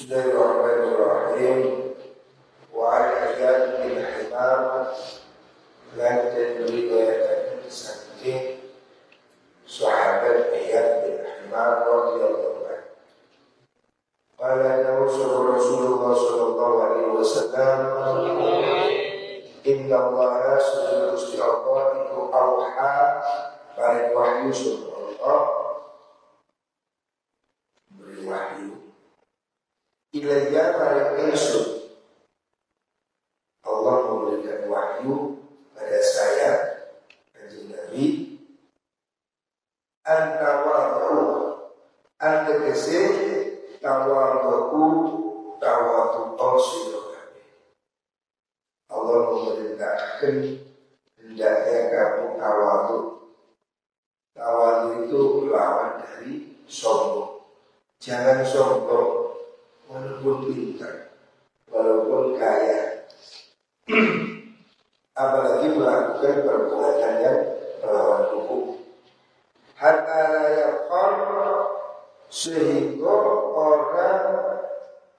Bismillahirrahmanirrahim. Wa al-ayat bin himar lan riwayat saking itu lawan dari sombong Jangan sombong walaupun pintar, walaupun kaya, apalagi melakukan perbuatan yang melawan hukum. Hatta layakon sehingga orang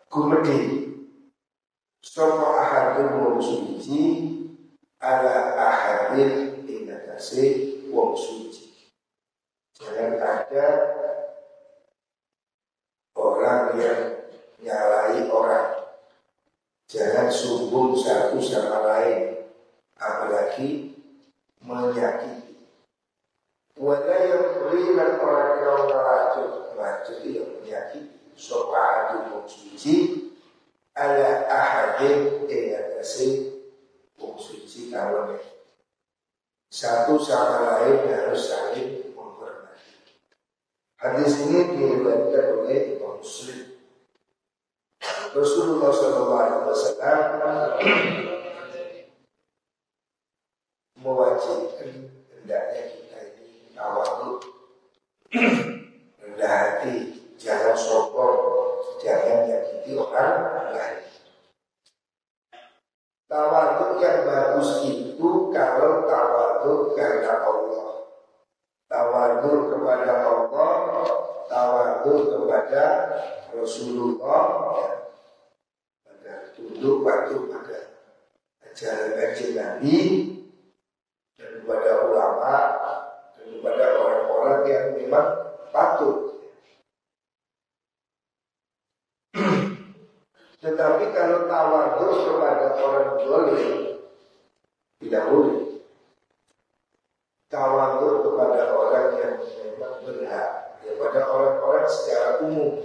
gumedi Sopo ahadun wong suci ala ahadin ingatasi wong suci. Ada orang yang nyalai orang. Jangan sumbung satu sama lain, apalagi menyakiti. Wala yang beriman orang yang racun, racun yang menyakiti. Sopatu suci ala ahadin dengan kasih suci kawannya. Satu sama lain harus saling. Hadis ini diriwayatkan oleh Imam Muslim. Rasulullah SAW mewajibkan hendaknya kita ini tawadu rendah hati jangan sombong jangan menyakiti orang lain tawadu yang bagus itu kalau tawadu karena Allah tawadu kepada Allah tawadu kepada Rasulullah tunduk patuh pada ajaran kajian Nabi dan kepada ulama dan kepada orang-orang yang memang patuh. Tetapi kalau tawadhu kepada orang boleh tidak boleh. Tawadhu kepada orang yang memang berhak, kepada orang-orang secara umum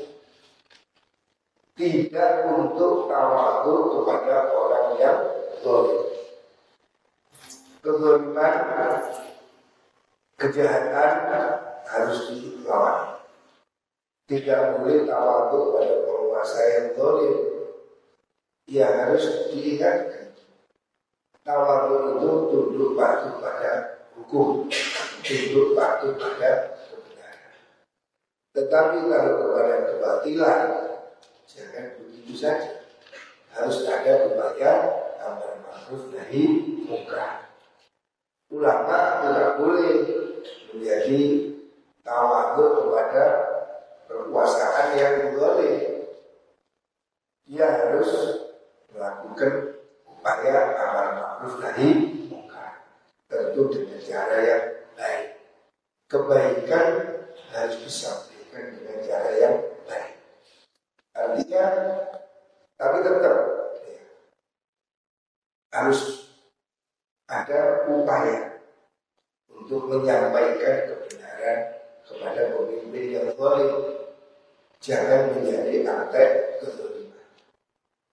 tidak untuk tawadu kepada orang yang zalim. Kezaliman, kejahatan harus dilawan. Tidak boleh tawadu pada penguasa yang zalim. Ya harus diingatkan. Tawadu itu tunduk patuh pada hukum, tunduk patuh pada kebenaran. Tetapi kalau kepada kebatilan, Jangan begitu saja. Harus ada upaya amar ma'ruf nahi munkar. Ulama tidak boleh menjadi tawadu kepada kekuasaan yang boleh. Dia harus melakukan upaya amar ma'ruf nahi munkar. Tentu dengan cara yang baik. Kebaikan harus disampaikan dengan cara yang baik. Artinya, tapi tetap ya, harus ada upaya untuk menyampaikan kebenaran kepada pemimpin yang zalim. Jangan menjadi antek kezaliman.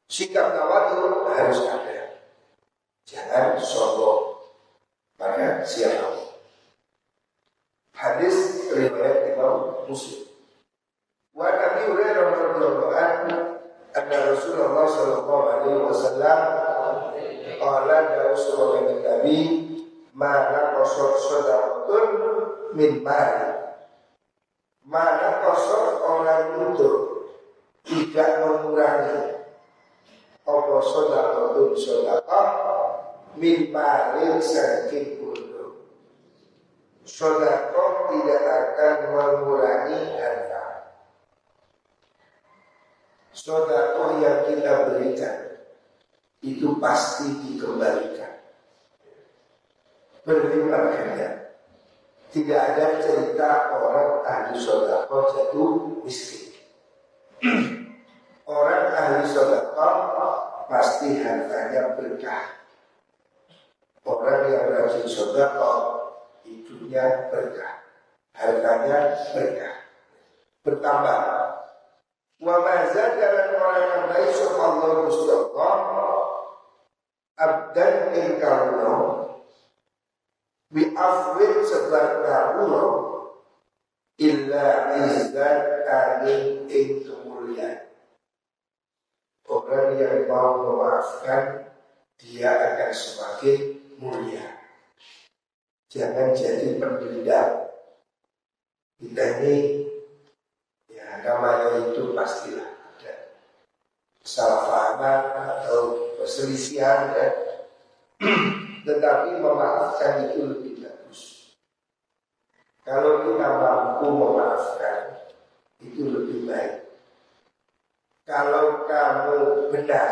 Sikap tawadu harus ada. Jangan sombong pada siapa. Hadis riwayat Imam Muslim. Wa Nabi Hurairah radhiyallahu anhu anna Rasulullah sallallahu alaihi wasallam dawu min Nabi mana kosor sedekatun min mali mana kosor orang itu tidak mengurangi. Apa sedekatun sedekah min mali saking kundu sedekah tidak akan mengurangi harta. Sodako yang kita berikan itu pasti dikembalikan. Berlipat ganda. Tidak ada cerita orang ahli sodako jatuh miskin. orang ahli sodako pasti hartanya berkah. Orang yang rajin sodako hidupnya berkah, hartanya berkah, bertambah. Wa mazad dan orang yang baik subhanallah Gusti Allah abdan ingkarno bi afwin sebar ngapura illa izzat angin ing kemuliaan. Orang yang mau memaafkan dia akan semakin mulia. Jangan jadi pendendam. Kita ini ya namanya itu pastilah ada salah pahaman atau perselisihan ya. Tetapi memaafkan itu lebih bagus. Kalau kita mampu memaafkan itu lebih baik. Kalau kamu benar,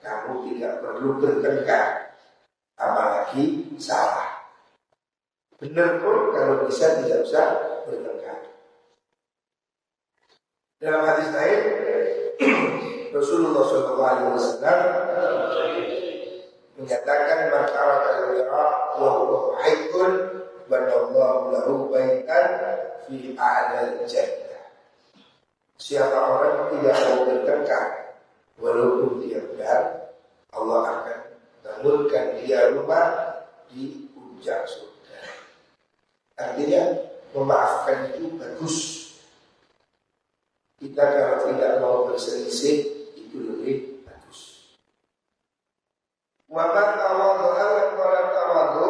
kamu tidak perlu bertengkar apalagi salah. Benar pun kalau bisa tidak usah bertengkar. Dalam hadis lain Rasulullah SAW menyatakan martabat al-wira wa huwa haqqun banallahu lahu baitan fi a'lal jannah. Siapa orang tidak mau bertengkar walaupun dia benar, Allah akan bangunkan dia rumah di puncak surga. Artinya memaafkan itu bagus. Kita kalau tidak mau berselisih itu lebih. Waman tawadhu ala qala tawadhu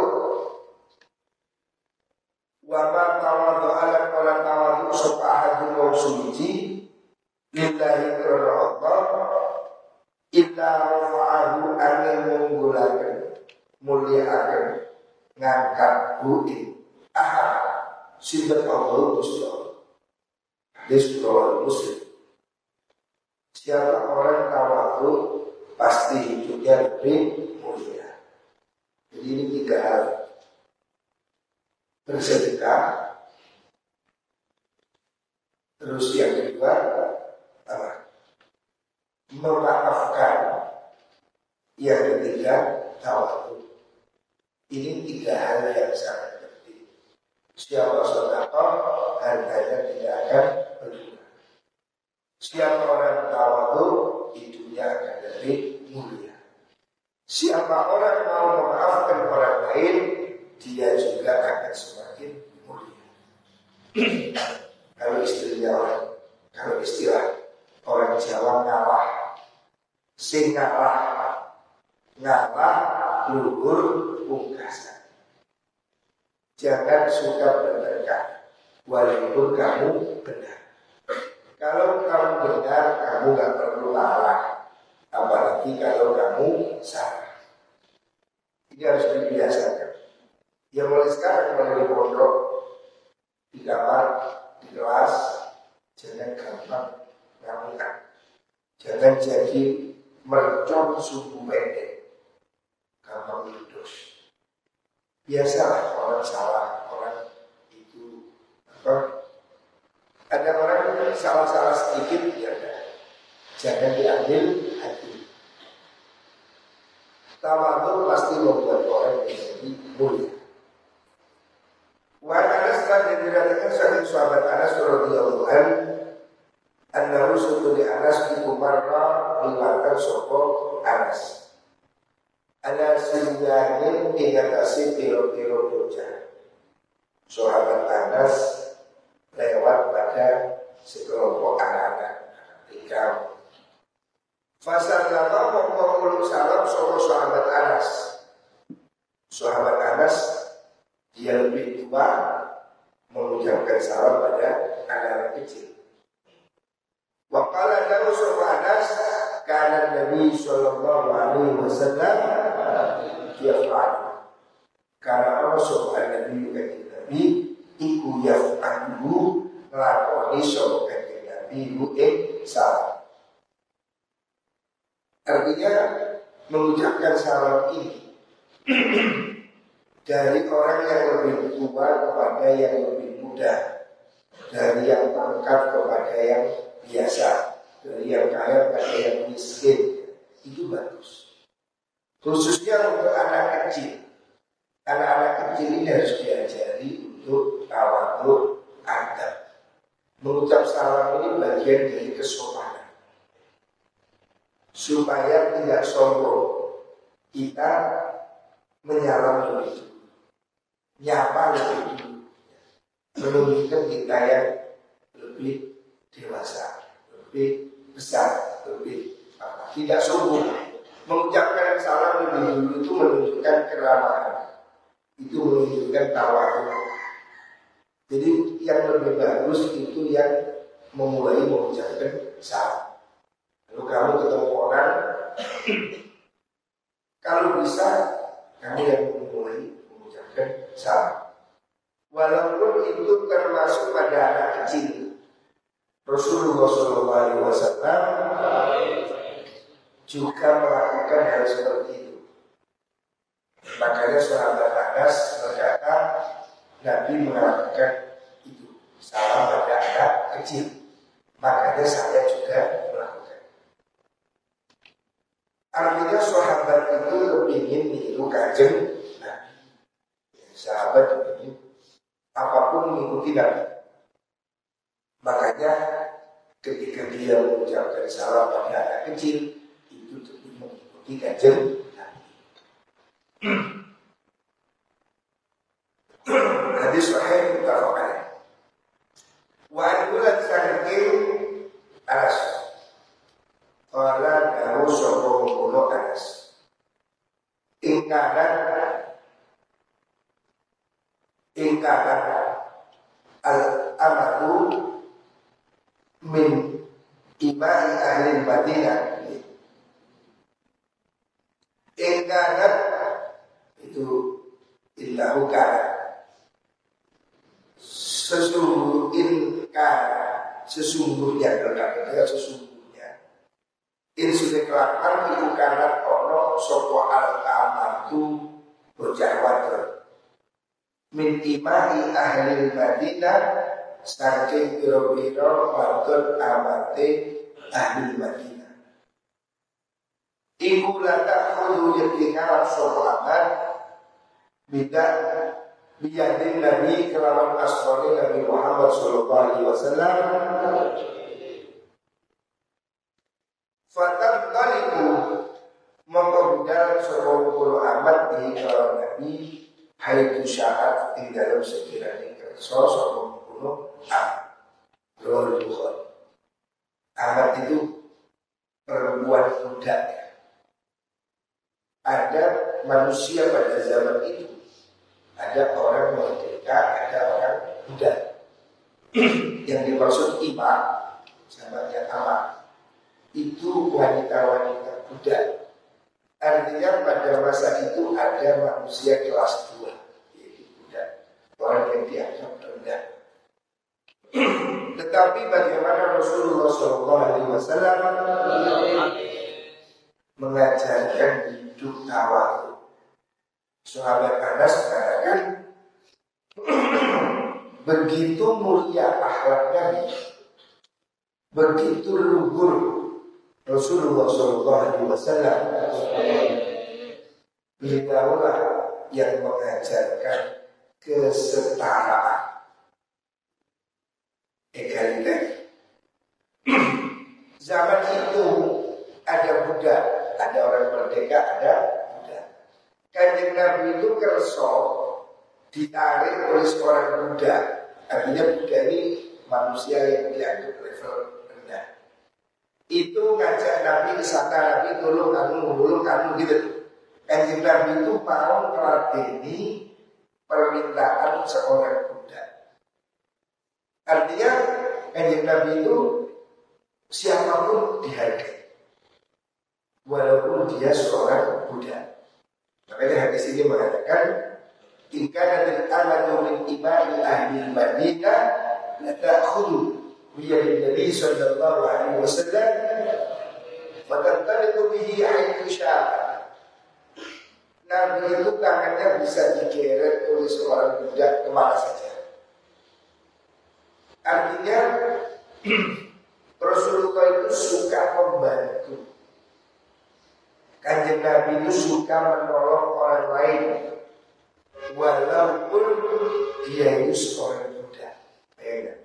Waman tawadhu ala qala tawadhu Sopa ahadu mau suci. Lillahi karena Allah. Illa rafa'ahu angin menggulakan Muliakan Ngangkat buin Ahad. Sinten Allah Gusti Allah. Hadis Muslim. Siapa orang tawadu Pasti hidupnya lebih mulia Jadi ini tiga hal Bersedekah Terus yang kedua apa? memaafkan. Yang ketiga, tawadu. Ini tiga hal yang sangat penting. Siapa sodakoh, harganya tidak akan berguna. Siapa orang tawadu, hidupnya akan lebih mulia. Siapa orang mau memaafkan orang lain, dia juga akan semakin mulia. kalau istrinya orang, kalau istilah orang Jawa ngalah sing ngalah ngalah luhur pungkasan jangan suka bertengkar walaupun kamu benar kalau kamu benar kamu gak perlu ngalah apalagi kalau kamu salah. Ini harus dibiasakan. Ya mulai sekarang mulai di pondok di kamar di kelas jangan gampang ngamukan. Jangan jadi mercon suku pendek. Gampang lulus biasalah orang salah orang itu apa? Ada orang salah-salah sedikit ya jangan diambil tawadhu pasti membuat orang menjadi mulia Wa Anas telah diriwayatkan saking sahabat Anas radhiyallahu anhu Annahu di Anas di Umarra riwayatkan sopo Anas. Ana sinyanin ingatasi piro-piro bocah. Sahabat Anas lewat pada sekelompok anak-anak Ikam. Fasal lama mengulung salam sopo sahabat Anas. Sahabat Anas dia lebih tua mengucapkan salam pada anak-anak kecil. Wakala lahu Anas karena Nabi Shallallahu Alaihi Wasallam yaf'al. Karena Rasul Nabi kanjeng Nabi iku yaf'alu nglakoni sapa kanjeng Nabi ing salah. Artinya mengucapkan salam ini dari orang yang lebih tua kepada yang lebih muda, dari yang pangkat kepada yang biasa, dari yang kaya kepada yang miskin, itu bagus. Khususnya untuk anak kecil. Anak-anak kecil ini harus diajari untuk tawaduk adab. Mengucap salam ini bagian dari kesopanan. Supaya tidak sombong. Kita menyalam lebih dulu. Nyapa lebih dulu. Menunjukkan kita yang lebih dewasa, lebih besar, lebih apa, tidak sombong. Mengucapkan salam lebih dulu itu menunjukkan keramahan itu menunjukkan tawadhu. Jadi yang lebih bagus itu yang memulai mengucapkan salam. Lalu kamu ketemu kalau bisa kamu yang memulai mengucapkan salam. Walaupun itu termasuk pada anak kecil. Rasulullah SAW juga melakukan hal seperti itu. Makanya sahabat Anas berkata Nabi mengatakan itu salah pada anak kecil. Makanya saya juga melakukan. Artinya sahabat itu ingin niru kajeng Nabi. Sahabat ingin apa pun mengikuti Nabi. Makanya ketika dia mengucapkan salam pada anak kecil itu demi mengikuti kajeng Hadis sahih mutafaqan. Wa anulan saking Anas. Qala dawu sapa kulo Anas. Ingkaran ingkaran al amatu min imai ahli Madinah. Ingkaran itu illahu sesungguhnya sesungguhnya kalau sesungguhnya in sudah kelakuan itu karena ono sopo al amatu bocah wadon min imai ahli Madinah saking biro-biro wadon amate ahli Madinah. Iku lata kudu yakina sopo amat Bida biyadin Nabi kelawan asroni Nabi Muhammad Sallallahu Alaihi Wasallam. Fatab taliku Mengkobidal Sopo Kulo Ahmad di kelawan Nabi Hai syahat di dalam sekiranya Sopo Kulo Ahmad Roh Bukhari. Ahmad itu perempuan muda Ada manusia pada zaman itu. Ada orang merdeka, ada orang muda. Yang dimaksud imam sama yang itu wanita-wanita muda. Artinya pada masa itu ada manusia kelas dua, yaitu muda, orang yang dianggap rendah. Tetapi bagaimana Rasulullah SAW mengajarkan hidup tawadu Sahabat Anas mengatakan begitu mulia akhlaknya begitu luhur Rasulullah Shallallahu Alaihi Wasallam beliaulah yang mengajarkan kesetaraan egaliter zaman itu ada budak ada orang merdeka ada Kanjeng Nabi itu kerso ditarik oleh seorang Buddha. Artinya Buddha ini manusia yang dianggap level. Itu ngajak Nabi ke sana, Nabi tolong kamu, tolong kamu gitu. Kanjeng Nabi itu mau meladeni permintaan seorang Buddha. Artinya kanjeng Nabi itu siapa pun dihargai. Walaupun dia seorang Buddha. Makanya hadis ini mengatakan Jika nanti amatu min imani ahli Madinah La ta'khudu Biyadi Nabi Sallallahu Alaihi Wasallam Wadatan itu bihi aitu Nabi itu tangannya bisa digeret oleh seorang budak ke mana saja. Artinya Rasulullah itu suka membantu. Kanjeng Nabi itu suka menolong orang lain walaupun dia itu seorang muda. Ya,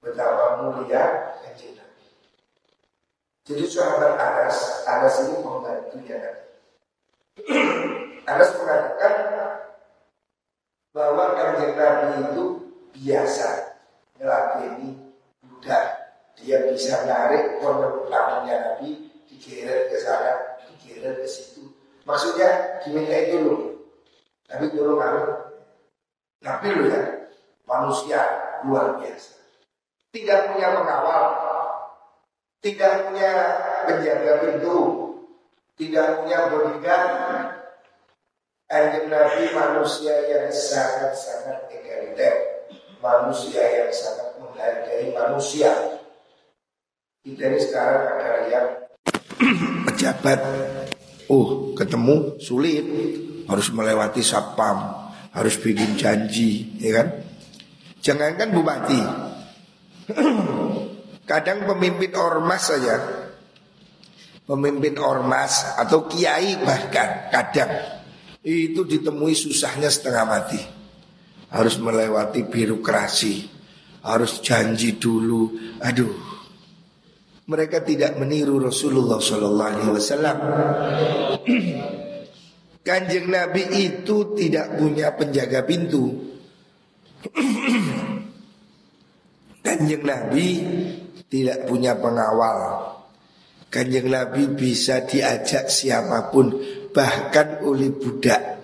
Betapa mulia kanjeng Nabi. Jadi sahabat Anas, Anas ini membantu ya Nabi. Anas mengatakan bahwa kanjeng Nabi itu biasa ini budak. Dia bisa narik konon tangannya Nabi, digeret ke sana, digeret ke situ. Maksudnya diminta dulu tapi dulu kan Nabi lu ya Manusia luar biasa Tidak punya pengawal. Tidak punya penjaga pintu. Tidak punya bodyguard. Anjing Nabi manusia yang sangat-sangat egaliter. Manusia yang sangat menghargai manusia. Kita ini sekarang ada yang pejabat. Oh ketemu sulit. Harus melewati satpam, harus bikin janji, ya kan? Jangankan bupati. Kadang pemimpin ormas saja Pemimpin ormas atau kiai bahkan kadang itu ditemui susahnya setengah mati. Harus melewati birokrasi, harus janji dulu. Aduh, mereka tidak meniru Rasulullah Wasallam. Kanjeng Nabi itu tidak punya penjaga pintu. Kanjeng Nabi tidak punya pengawal. Kanjeng Nabi bisa diajak siapa pun, bahkan oleh budak.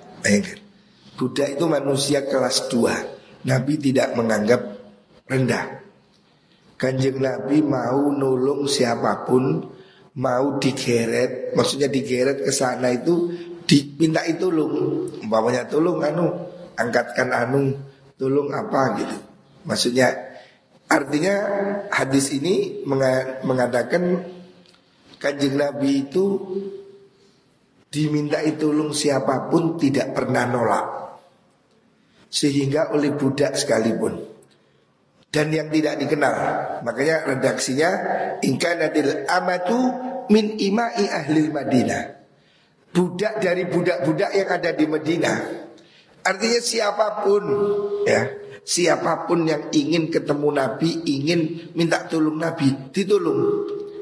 Budak itu manusia kelas dua. Nabi tidak menganggap rendah. Kanjeng Nabi mau nolong siapa pun, mau digeret, maksudnya digeret ke sana itu diminta tolong umpamanya tolong anu angkatkan anu tolong apa gitu maksudnya artinya hadis ini mengatakan kanjeng Nabi itu diminta tolong siapa pun tidak pernah nolak. Sehingga oleh budak sekalipun. Dan yang tidak dikenal. Makanya redaksinya ingkanatil amatu min imai ahli Madinah. Budak dari budak-budak yang ada di Medina. Artinya siapa pun ya, siapa pun yang ingin ketemu Nabi, ingin minta tolong Nabi, ditolong.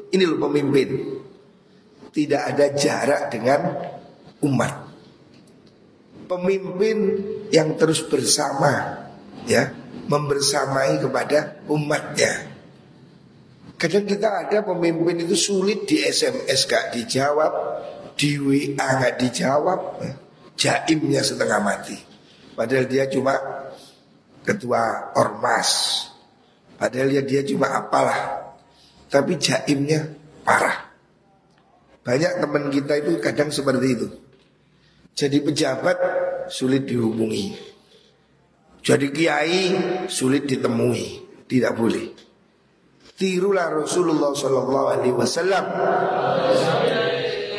Ini loh pemimpin. Tidak ada jarak dengan umat. Pemimpin yang terus bersama ya, membersamai kepada umatnya. Kadang kita ada pemimpin itu sulit di SMS gak dijawab, di WA nggak dijawab, jaimnya setengah mati. Padahal dia cuma ketua ormas. Padahal ya dia cuma apalah. Tapi jaimnya parah. Banyak teman kita itu kadang seperti itu. Jadi pejabat sulit dihubungi. Jadi kiai sulit ditemui, tidak boleh. Tirulah Rasulullah Alaihi Wasallam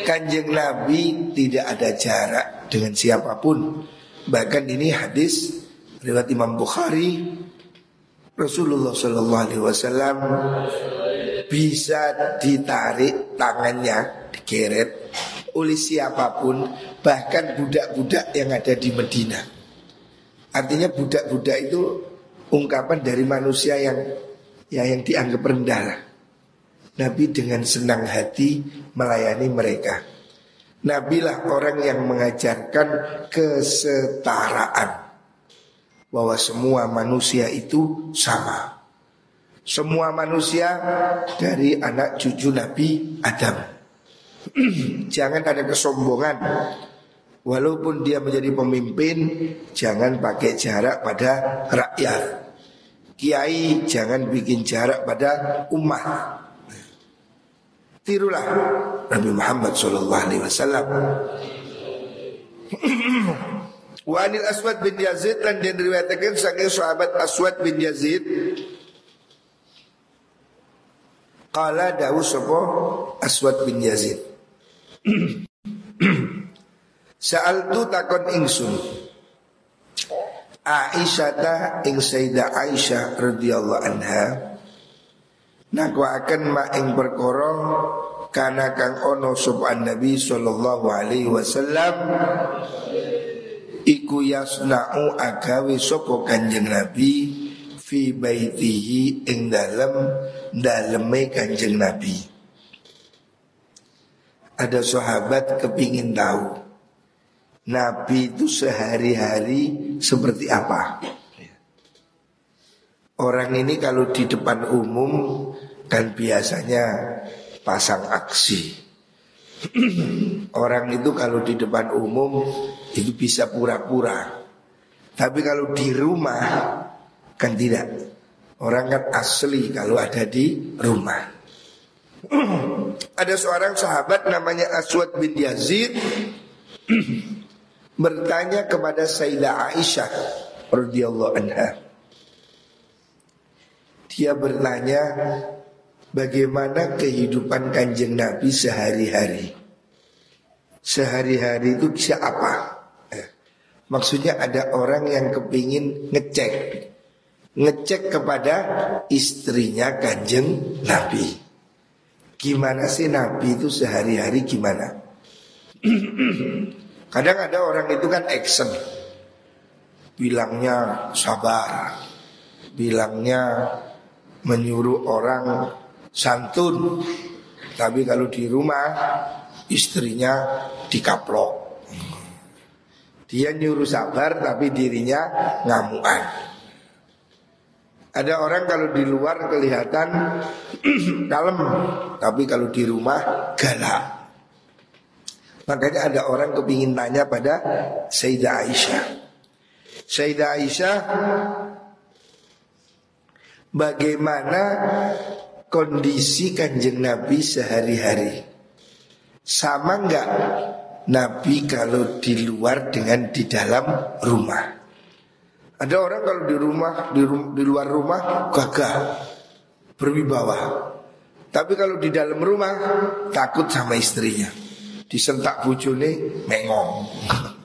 Kanjeng Nabi tidak ada jarak dengan siapa pun. Bahkan ini hadis riwayat Imam Bukhari Rasulullah Shallallahu Alaihi Wasallam bisa ditarik tangannya digeret oleh siapa pun bahkan budak-budak yang ada di Medina. Artinya budak-budak itu ungkapan dari manusia yang ya yang dianggap rendah lah. Nabi dengan senang hati melayani mereka. Nabilah orang yang mengajarkan kesetaraan bahwa semua manusia itu sama. Semua manusia dari anak cucu Nabi Adam. jangan ada kesombongan. Walaupun dia menjadi pemimpin, jangan pakai jarak pada rakyat. Kiai jangan bikin jarak pada umat. Tirulah Nabi Muhammad Wasallam. Wa anil Aswad bin Yazid dan dan riwayatkan saking sahabat Aswad bin Yazid Qala dawu sapa Aswad bin Yazid. tu takon ingsun. Aisyah ta ing Sayyidah Aisyah radhiyallahu anha akan ma ing perkara kana kang ono subhan Nabi sallallahu alaihi wasallam iku yasna'u agawe sapa Kanjeng Nabi fi baitihi ing dalem daleme Kanjeng Nabi. Ada sahabat kepingin tahu Nabi itu sehari-hari seperti apa? Orang ini kalau di depan umum kan biasanya pasang aksi. Orang itu kalau di depan umum itu bisa pura-pura. Tapi kalau di rumah kan tidak. Orang kan asli kalau ada di rumah. ada seorang sahabat namanya Aswad bin Yazid bertanya kepada Sayyidah Aisyah radhiyallahu anha. Dia bertanya bagaimana kehidupan kanjeng Nabi sehari-hari. Sehari-hari itu bisa apa? Maksudnya ada orang yang kepingin ngecek. Ngecek kepada istrinya kanjeng Nabi. Gimana sih Nabi itu sehari-hari gimana? Kadang ada orang itu kan action. Bilangnya sabar. Bilangnya menyuruh orang santun. Tapi kalau di rumah istrinya dikaplok Dia nyuruh sabar tapi dirinya ngamuan Ada orang kalau di luar kelihatan kalem Tapi kalau di rumah galak. Makanya ada orang kepingin tanya pada Sayyidah Aisyah. Sayyidah Aisyah Bagaimana kondisi kanjeng Nabi sehari-hari? Sama enggak Nabi kalau di luar dengan di dalam rumah. Ada orang kalau di rumah di, ru di luar rumah gagah Berwibawa. Tapi kalau di dalam rumah takut sama istrinya. Disentak bujone mengong.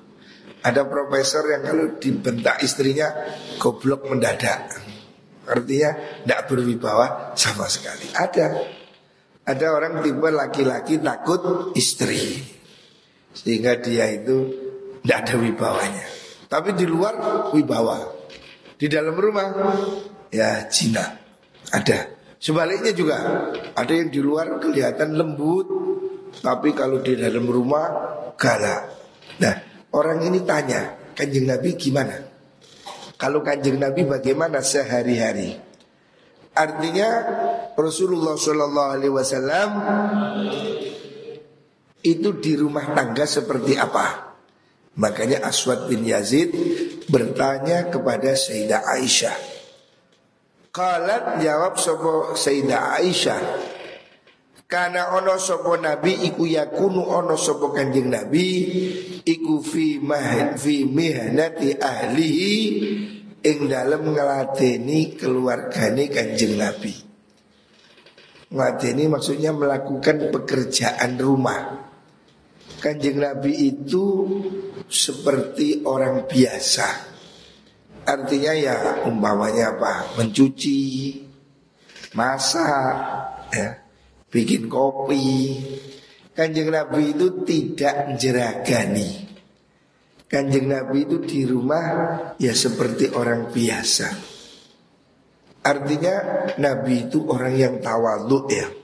Ada profesor yang kalau dibentak istrinya goblok mendadak. Artinya tidak berwibawa sama sekali. Ada. Ada orang tipe laki-laki takut istri sehingga dia itu tidak ada wibawanya. Tapi di luar wibawa. Di dalam rumah ya Cina ada. Sebaliknya juga ada yang di luar kelihatan lembut, tapi kalau di dalam rumah galak. Nah orang ini tanya kanjeng Nabi gimana? Kalau kanjeng Nabi bagaimana sehari-hari? Artinya Rasulullah Shallallahu Alaihi Wasallam itu di rumah tangga seperti apa? Makanya Aswad bin Yazid bertanya kepada Sayyidah Aisyah. Kalat jawab sopo Sayyidah Aisyah. Karena ono sopo nabi iku yakunu ono sopo kanjeng nabi iku fi mahad fi mihnati ahlihi ing dalam ngeladeni keluargane kanjeng Nabi. Ngeladeni maksudnya melakukan pekerjaan rumah. Kanjeng Nabi itu seperti orang biasa. Artinya ya umpamanya apa? Mencuci, masak, ya, bikin kopi. Kanjeng Nabi itu tidak jeragani. Kanjeng Nabi itu di rumah ya seperti orang biasa. Artinya Nabi itu orang yang tawaduk ya.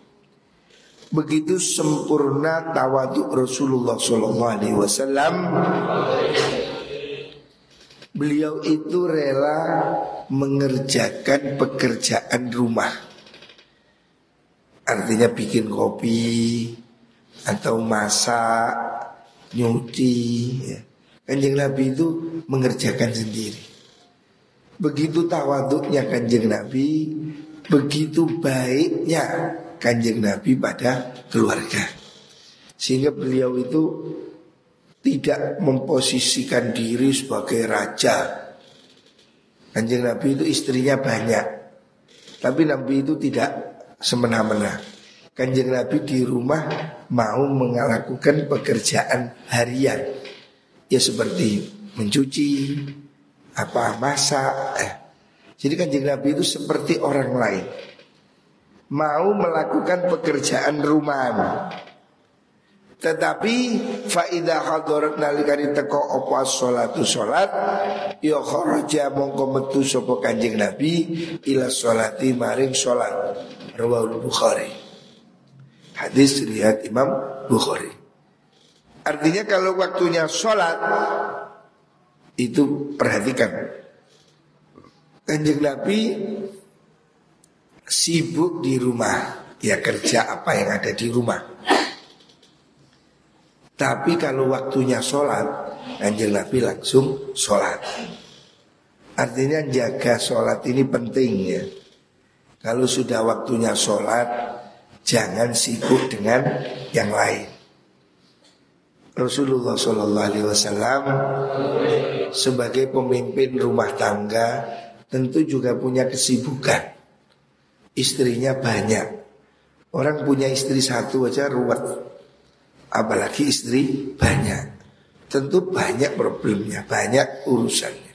Begitu sempurna tawaduk Rasulullah Wasallam. Beliau itu rela mengerjakan pekerjaan rumah. Artinya bikin kopi atau masak, nyuci, ya. Kanjeng Nabi itu mengerjakan sendiri. Begitu tawaduknya kanjeng Nabi, begitu baiknya kanjeng Nabi pada keluarga. Sehingga beliau itu tidak memposisikan diri sebagai raja. Kanjeng Nabi itu istrinya banyak. Tapi Nabi itu tidak semena-mena. Kanjeng Nabi di rumah mau melakukan pekerjaan harian Ya seperti mencuci, apa masak eh. Jadi kanjeng Nabi itu seperti orang lain Mau melakukan pekerjaan rumahan tetapi faida hadarat nalikani teko apa salatu salat ya kharaja mongko metu sapa Kanjeng Nabi ila salati maring salat rawahul Bukhari. Hadis riwayat Imam Bukhari. Artinya kalau waktunya sholat itu perhatikan Kanjeng Nabi sibuk di rumah ya kerja apa yang ada di rumah tapi kalau waktunya sholat, Anjil Nabi langsung sholat. Artinya jaga sholat ini penting ya. Kalau sudah waktunya sholat, jangan sibuk dengan yang lain. Rasulullah Shallallahu Alaihi Wasallam sebagai pemimpin rumah tangga tentu juga punya kesibukan. Istrinya banyak. Orang punya istri satu aja ruwet apalagi istri banyak. Tentu banyak problemnya, banyak urusannya.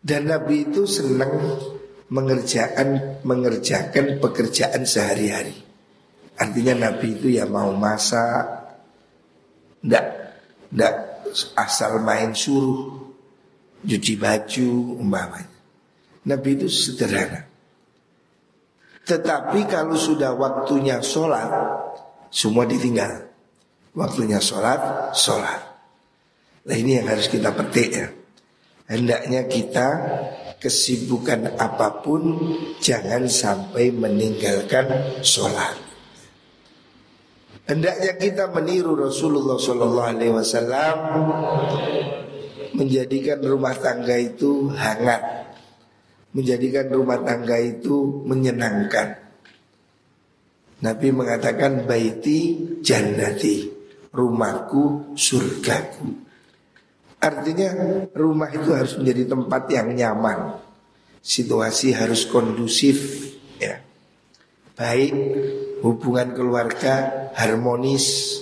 Dan Nabi itu senang mengerjakan mengerjakan pekerjaan sehari-hari. Artinya Nabi itu ya mau masak, ndak ndak asal main suruh, cuci baju umpamanya. Nabi itu sederhana. Tetapi kalau sudah waktunya sholat, semua ditinggal. Waktunya sholat, sholat. Nah ini yang harus kita petik ya. Hendaknya kita kesibukan apa pun jangan sampai meninggalkan sholat. Hendaknya kita meniru Rasulullah Sallallahu Alaihi Wasallam menjadikan rumah tangga itu hangat, menjadikan rumah tangga itu menyenangkan. Nabi mengatakan baiti jannati rumahku surgaku. Artinya rumah itu harus menjadi tempat yang nyaman. Situasi harus kondusif ya. Baik hubungan keluarga harmonis.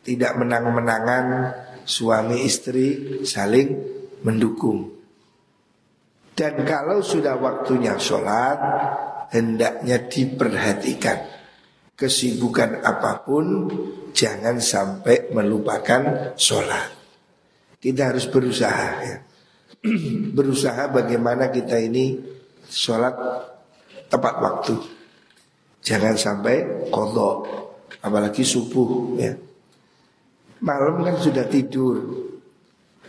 Tidak menang-menangan suami istri saling mendukung. Dan kalau sudah waktunya sholat Hendaknya diperhatikan kesibukan apa pun jangan sampai melupakan sholat. Kita harus berusaha ya. berusaha bagaimana kita ini sholat tepat waktu. Jangan sampai kodok, apalagi subuh ya. Malam kan sudah tidur,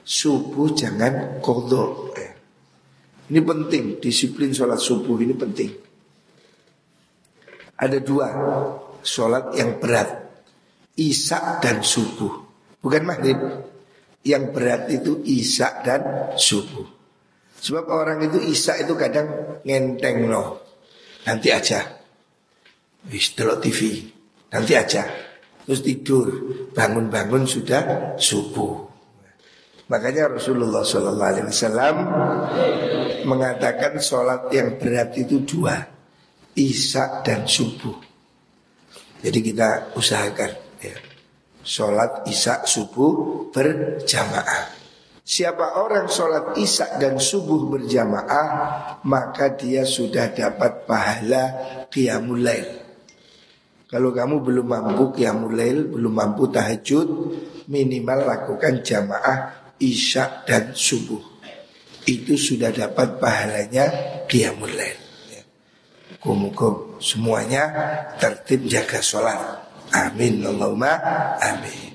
subuh jangan kodok. Ya. Ini penting, disiplin sholat subuh ini penting. Ada dua. Sholat yang berat. Isak dan subuh. Bukan maghrib. Yang berat itu isak dan subuh. Sebab orang itu isak itu kadang ngenteng loh. Nanti aja. Wis TV Nanti aja. Terus tidur. Bangun-bangun sudah subuh Makanya Rasulullah SAW mengatakan sholat yang berat itu dua Isya dan subuh. Jadi kita usahakan ya. Sholat isya subuh berjamaah Siapa orang sholat isya dan subuh berjamaah Maka dia sudah dapat pahala qiyamul lail Kalau kamu belum mampu qiyamul lail Belum mampu tahajud Minimal lakukan jamaah isya dan subuh Itu sudah dapat pahalanya qiyamul lail Muka semuanya tertib jaga sholat. Amin Allahumma amin.